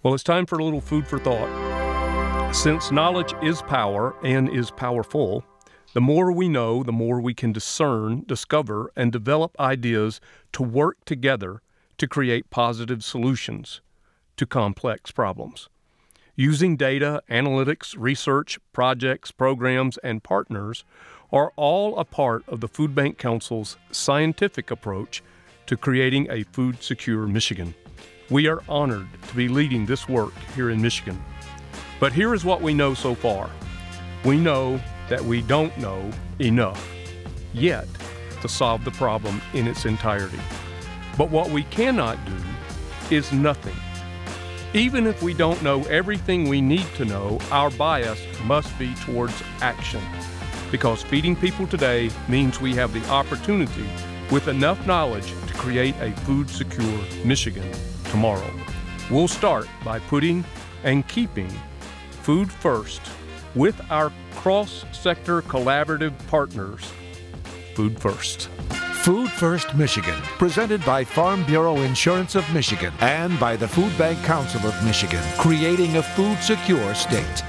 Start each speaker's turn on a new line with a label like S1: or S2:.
S1: Well, it's time for a little food for thought. Since knowledge is power and is powerful, the more we know, the more we can discern, discover, and develop ideas to work together to create positive solutions to complex problems. Using data, analytics, research, projects, programs, and partners are all a part of the Food Bank Council's scientific approach to creating a food secure Michigan. We are honored to be leading this work here in Michigan. But here is what we know so far we know that we don't know enough yet to solve the problem in its entirety. But what we cannot do is nothing. Even if we don't know everything we need to know, our bias must be towards action. Because feeding people today means we have the opportunity, with enough knowledge, to create a food secure Michigan tomorrow. We'll start by putting and keeping food first with our cross sector collaborative partners. Food First.
S2: Food First Michigan, presented by Farm Bureau Insurance of Michigan and by the Food Bank Council of Michigan, creating a food secure state.